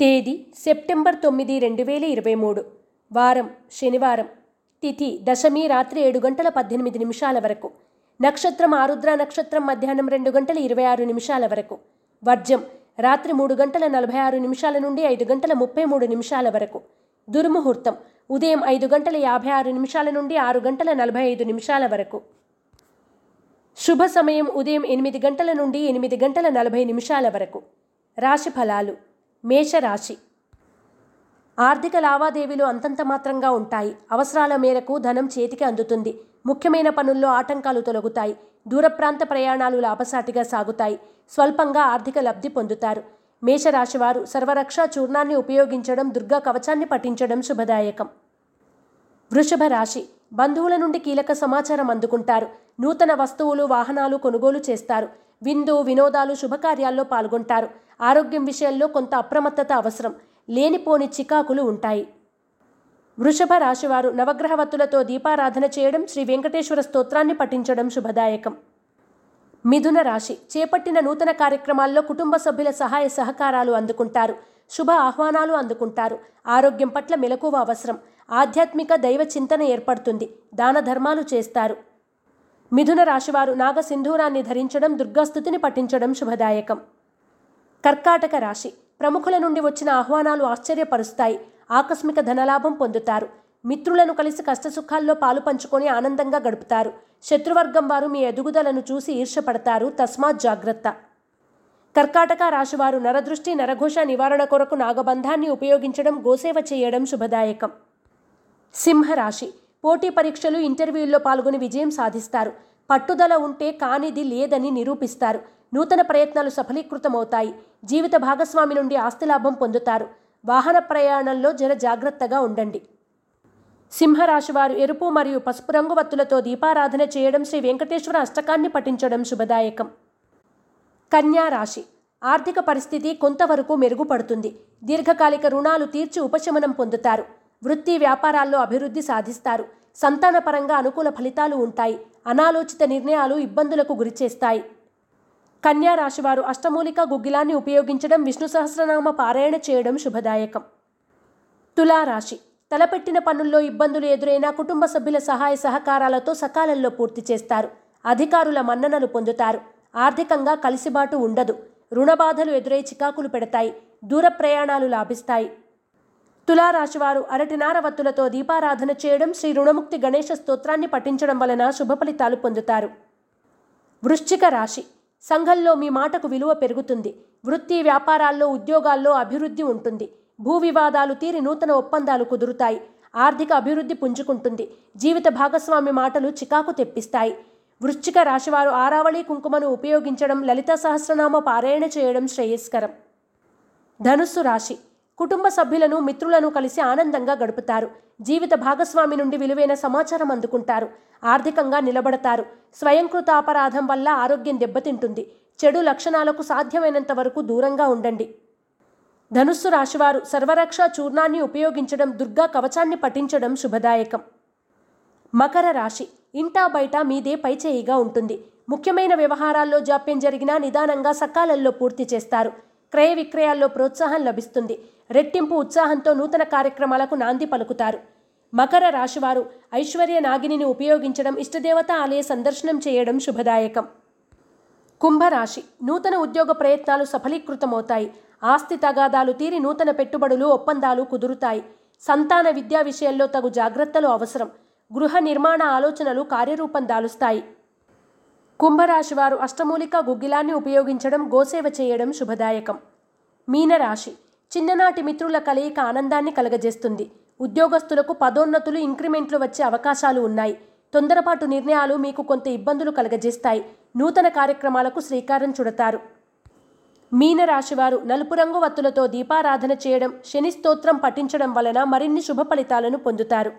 తేదీ సెప్టెంబర్ తొమ్మిది రెండు వేల ఇరవై మూడు. వారం శనివారం. తిథి దశమి రాత్రి ఏడు గంటల పద్దెనిమిది నిమిషాల వరకు. నక్షత్రం ఆరుద్ర నక్షత్రం మధ్యాహ్నం రెండు గంటల ఇరవై ఆరు నిమిషాల వరకు. వర్జం రాత్రి మూడు గంటల నలభై ఆరు నిమిషాల నుండి ఐదు గంటల ముప్పై మూడు నిమిషాల వరకు. దుర్ముహూర్తం ఉదయం ఐదు గంటల యాభై ఆరు నిమిషాల నుండి ఆరు గంటల నలభై ఐదు నిమిషాల వరకు. శుభ సమయం ఉదయం ఎనిమిది గంటల నుండి ఎనిమిది గంటల నలభై నిమిషాల వరకు. రాశి ఫలాలు మేషరాశి. ఆర్థిక లావాదేవీలు అంతంత మాత్రంగా ఉంటాయి. అవసరాల మేరకు ధనం చేతికి అందుతుంది. ముఖ్యమైన పనుల్లో ఆటంకాలు తొలగుతాయి. దూర ప్రాంత ప్రయాణాలు లాభసాటిగా సాగుతాయి. స్వల్పంగా ఆర్థిక లబ్ధి పొందుతారు. మేషరాశివారు సర్వరక్ష చూర్ణాన్ని ఉపయోగించడం దుర్గా కవచాన్ని పఠించడం శుభదాయకం. వృషభ రాశి. బంధువుల నుండి కీలక సమాచారం అందుకుంటారు. నూతన వస్తువులు వాహనాలు కొనుగోలు చేస్తారు. విందు వినోదాలు శుభకార్యాల్లో పాల్గొంటారు. ఆరోగ్యం విషయంలో కొంత అప్రమత్తత అవసరం. లేనిపోని చికాకులు ఉంటాయి. వృషభ రాశివారు నవగ్రహవత్తులతో దీపారాధన చేయడం శ్రీ వెంకటేశ్వర స్తోత్రాన్ని పఠించడం శుభదాయకం. మిథున రాశి చేపట్టిన నూతన కార్యక్రమాల్లో కుటుంబ సభ్యుల సహాయ సహకారాలు అందుకుంటారు. శుభ ఆహ్వానాలు అందుకుంటారు. ఆరోగ్యం పట్ల మెలకువ అవసరం. ఆధ్యాత్మిక దైవ చింతన ఏర్పడుతుంది. దాన ధర్మాలు చేస్తారు. మిథున రాశివారు నాగ సింధూరాన్ని ధరించడం దుర్గాస్థుతిని పఠించడం శుభదాయకం. కర్కాటక రాశి. ప్రముఖుల నుండి వచ్చిన ఆహ్వానాలు ఆశ్చర్యపరుస్తాయి. ఆకస్మిక ధనలాభం పొందుతారు. మిత్రులను కలిసి కష్టసుఖాల్లో పాలు పంచుకొని ఆనందంగా గడుపుతారు. శత్రువర్గం వారు మీ ఎదుగుదలను చూసి ఈర్షపడతారు తస్మాత్ జాగ్రత్త. కర్కాటక రాశివారు నరదృష్టి నరఘోష నివారణ కొరకు నాగబంధాన్ని ఉపయోగించడం గోసేవ చేయడం శుభదాయకం. సింహరాశి. పోటీ పరీక్షలు ఇంటర్వ్యూల్లో పాల్గొని విజయం సాధిస్తారు. పట్టుదల ఉంటే కానిది లేదని నిరూపిస్తారు. నూతన ప్రయత్నాలు సఫలీకృతమవుతాయి. జీవిత భాగస్వామి నుండి ఆస్తిలాభం పొందుతారు. వాహన ప్రయాణంలో జర జాగ్రత్తగా ఉండండి. సింహరాశివారు ఎరుపు మరియు పసుపు రంగు వత్తులతో దీపారాధన చేయడం శ్రీ వెంకటేశ్వర అష్టకాన్ని పఠించడం శుభదాయకం. కన్యా రాశి. ఆర్థిక పరిస్థితి కొంతవరకు మెరుగుపడుతుంది. దీర్ఘకాలిక రుణాలు తీర్చి ఉపశమనం పొందుతారు. వృత్తి వ్యాపారాల్లో అభివృద్ధి సాధిస్తారు. సంతానపరంగా అనుకూల ఫలితాలు ఉంటాయి. అనాలోచిత నిర్ణయాలు ఇబ్బందులకు గురిచేస్తాయి. కన్యా రాశివారు అష్టమూలిక గుగ్గిలాన్ని ఉపయోగించడం విష్ణు సహస్రనామ పారాయణ చేయడం శుభదాయకం. తులారాశి తలపెట్టిన పనుల్లో ఇబ్బందులు ఎదురైనా కుటుంబ సభ్యుల సహాయ సహకారాలతో సకాలంలో పూర్తి చేస్తారు. అధికారుల మన్ననలు పొందుతారు. ఆర్థికంగా కలిసిబాటు ఉండదు. రుణబాధలు ఎదురై చికాకులు పెడతాయి. దూర ప్రయాణాలు లాభిస్తాయి. తులారాశివారు అరటినార వత్తులతో దీపారాధన చేయడం శ్రీ రుణముక్తి గణేష స్తోత్రాన్ని పఠించడం వలన శుభ ఫలితాలు పొందుతారు. వృశ్చిక రాశి. సంఘంలో మీ మాటకు విలువ పెరుగుతుంది. వృత్తి వ్యాపారాల్లో ఉద్యోగాల్లో అభివృద్ధి ఉంటుంది. భూ వివాదాలు తీరి నూతన ఒప్పందాలు కుదురుతాయి. ఆర్థిక అభివృద్ధి పుంజుకుంటుంది. జీవిత భాగస్వామి మాటలు చికాకు తెప్పిస్తాయి. వృశ్చిక రాశివారు ఆరావళి కుంకుమను ఉపయోగించడం లలిత సహస్రనామ పారాయణ చేయడం శ్రేయస్కరం. ధనుస్సు రాశి. కుటుంబ సభ్యులను మిత్రులను కలిసి ఆనందంగా గడుపుతారు. జీవిత భాగస్వామి నుండి విలువైన సమాచారం అందుకుంటారు. ఆర్థికంగా నిలబడతారు. స్వయంకృత అపరాధం వల్ల ఆరోగ్యం దెబ్బతింటుంది. చెడు లక్షణాలకు సాధ్యమైనంత వరకు దూరంగా ఉండండి. ధనుస్సు రాశివారు సర్వరక్ష చూర్ణాన్ని ఉపయోగించడం దుర్గా కవచాన్ని పఠించడం శుభదాయకం. మకర రాశి ఇంటా బయట మీదే పైచేయిగా ఉంటుంది. ముఖ్యమైన వ్యవహారాల్లో జాప్యం జరిగినా నిదానంగా సకాలంలో పూర్తి చేస్తారు. క్రయ విక్రయాల్లో ప్రోత్సాహం లభిస్తుంది. రెట్టింపు ఉత్సాహంతో నూతన కార్యక్రమాలకు నాంది పలుకుతారు. మకర రాశివారు ఐశ్వర్య నాగిని ఉపయోగించడం ఇష్టదేవత ఆలయ సందర్శనం చేయడం శుభదాయకం. కుంభరాశి నూతన ఉద్యోగ ప్రయత్నాలు సఫలీకృతమవుతాయి. ఆస్తి తగాదాలు తీరి నూతన పెట్టుబడులు ఒప్పందాలు కుదురుతాయి. సంతాన విద్యా విషయంలో తగు జాగ్రత్తలు అవసరం. గృహ నిర్మాణ ఆలోచనలు కార్యరూపం దాలుస్తాయి. కుంభరాశివారు అష్టమూలిక గుగ్గిలాన్ని ఉపయోగించడం గోసేవ చేయడం శుభదాయకం. మీనరాశి. చిన్ననాటి మిత్రుల కలయిక ఆనందాన్ని కలగజేస్తుంది. ఉద్యోగస్తులకు పదోన్నతులు ఇంక్రిమెంట్లు వచ్చే అవకాశాలు ఉన్నాయి. తొందరపాటు నిర్ణయాలు మీకు కొంత ఇబ్బందులు కలగజేస్తాయి. నూతన కార్యక్రమాలకు శ్రీకారం చుడతారు. మీనరాశివారు నలుపు రంగు వత్తులతో దీపారాధన చేయడం శని స్తోత్రం పఠించడం వలన మరిన్ని శుభ ఫలితాలను పొందుతారు.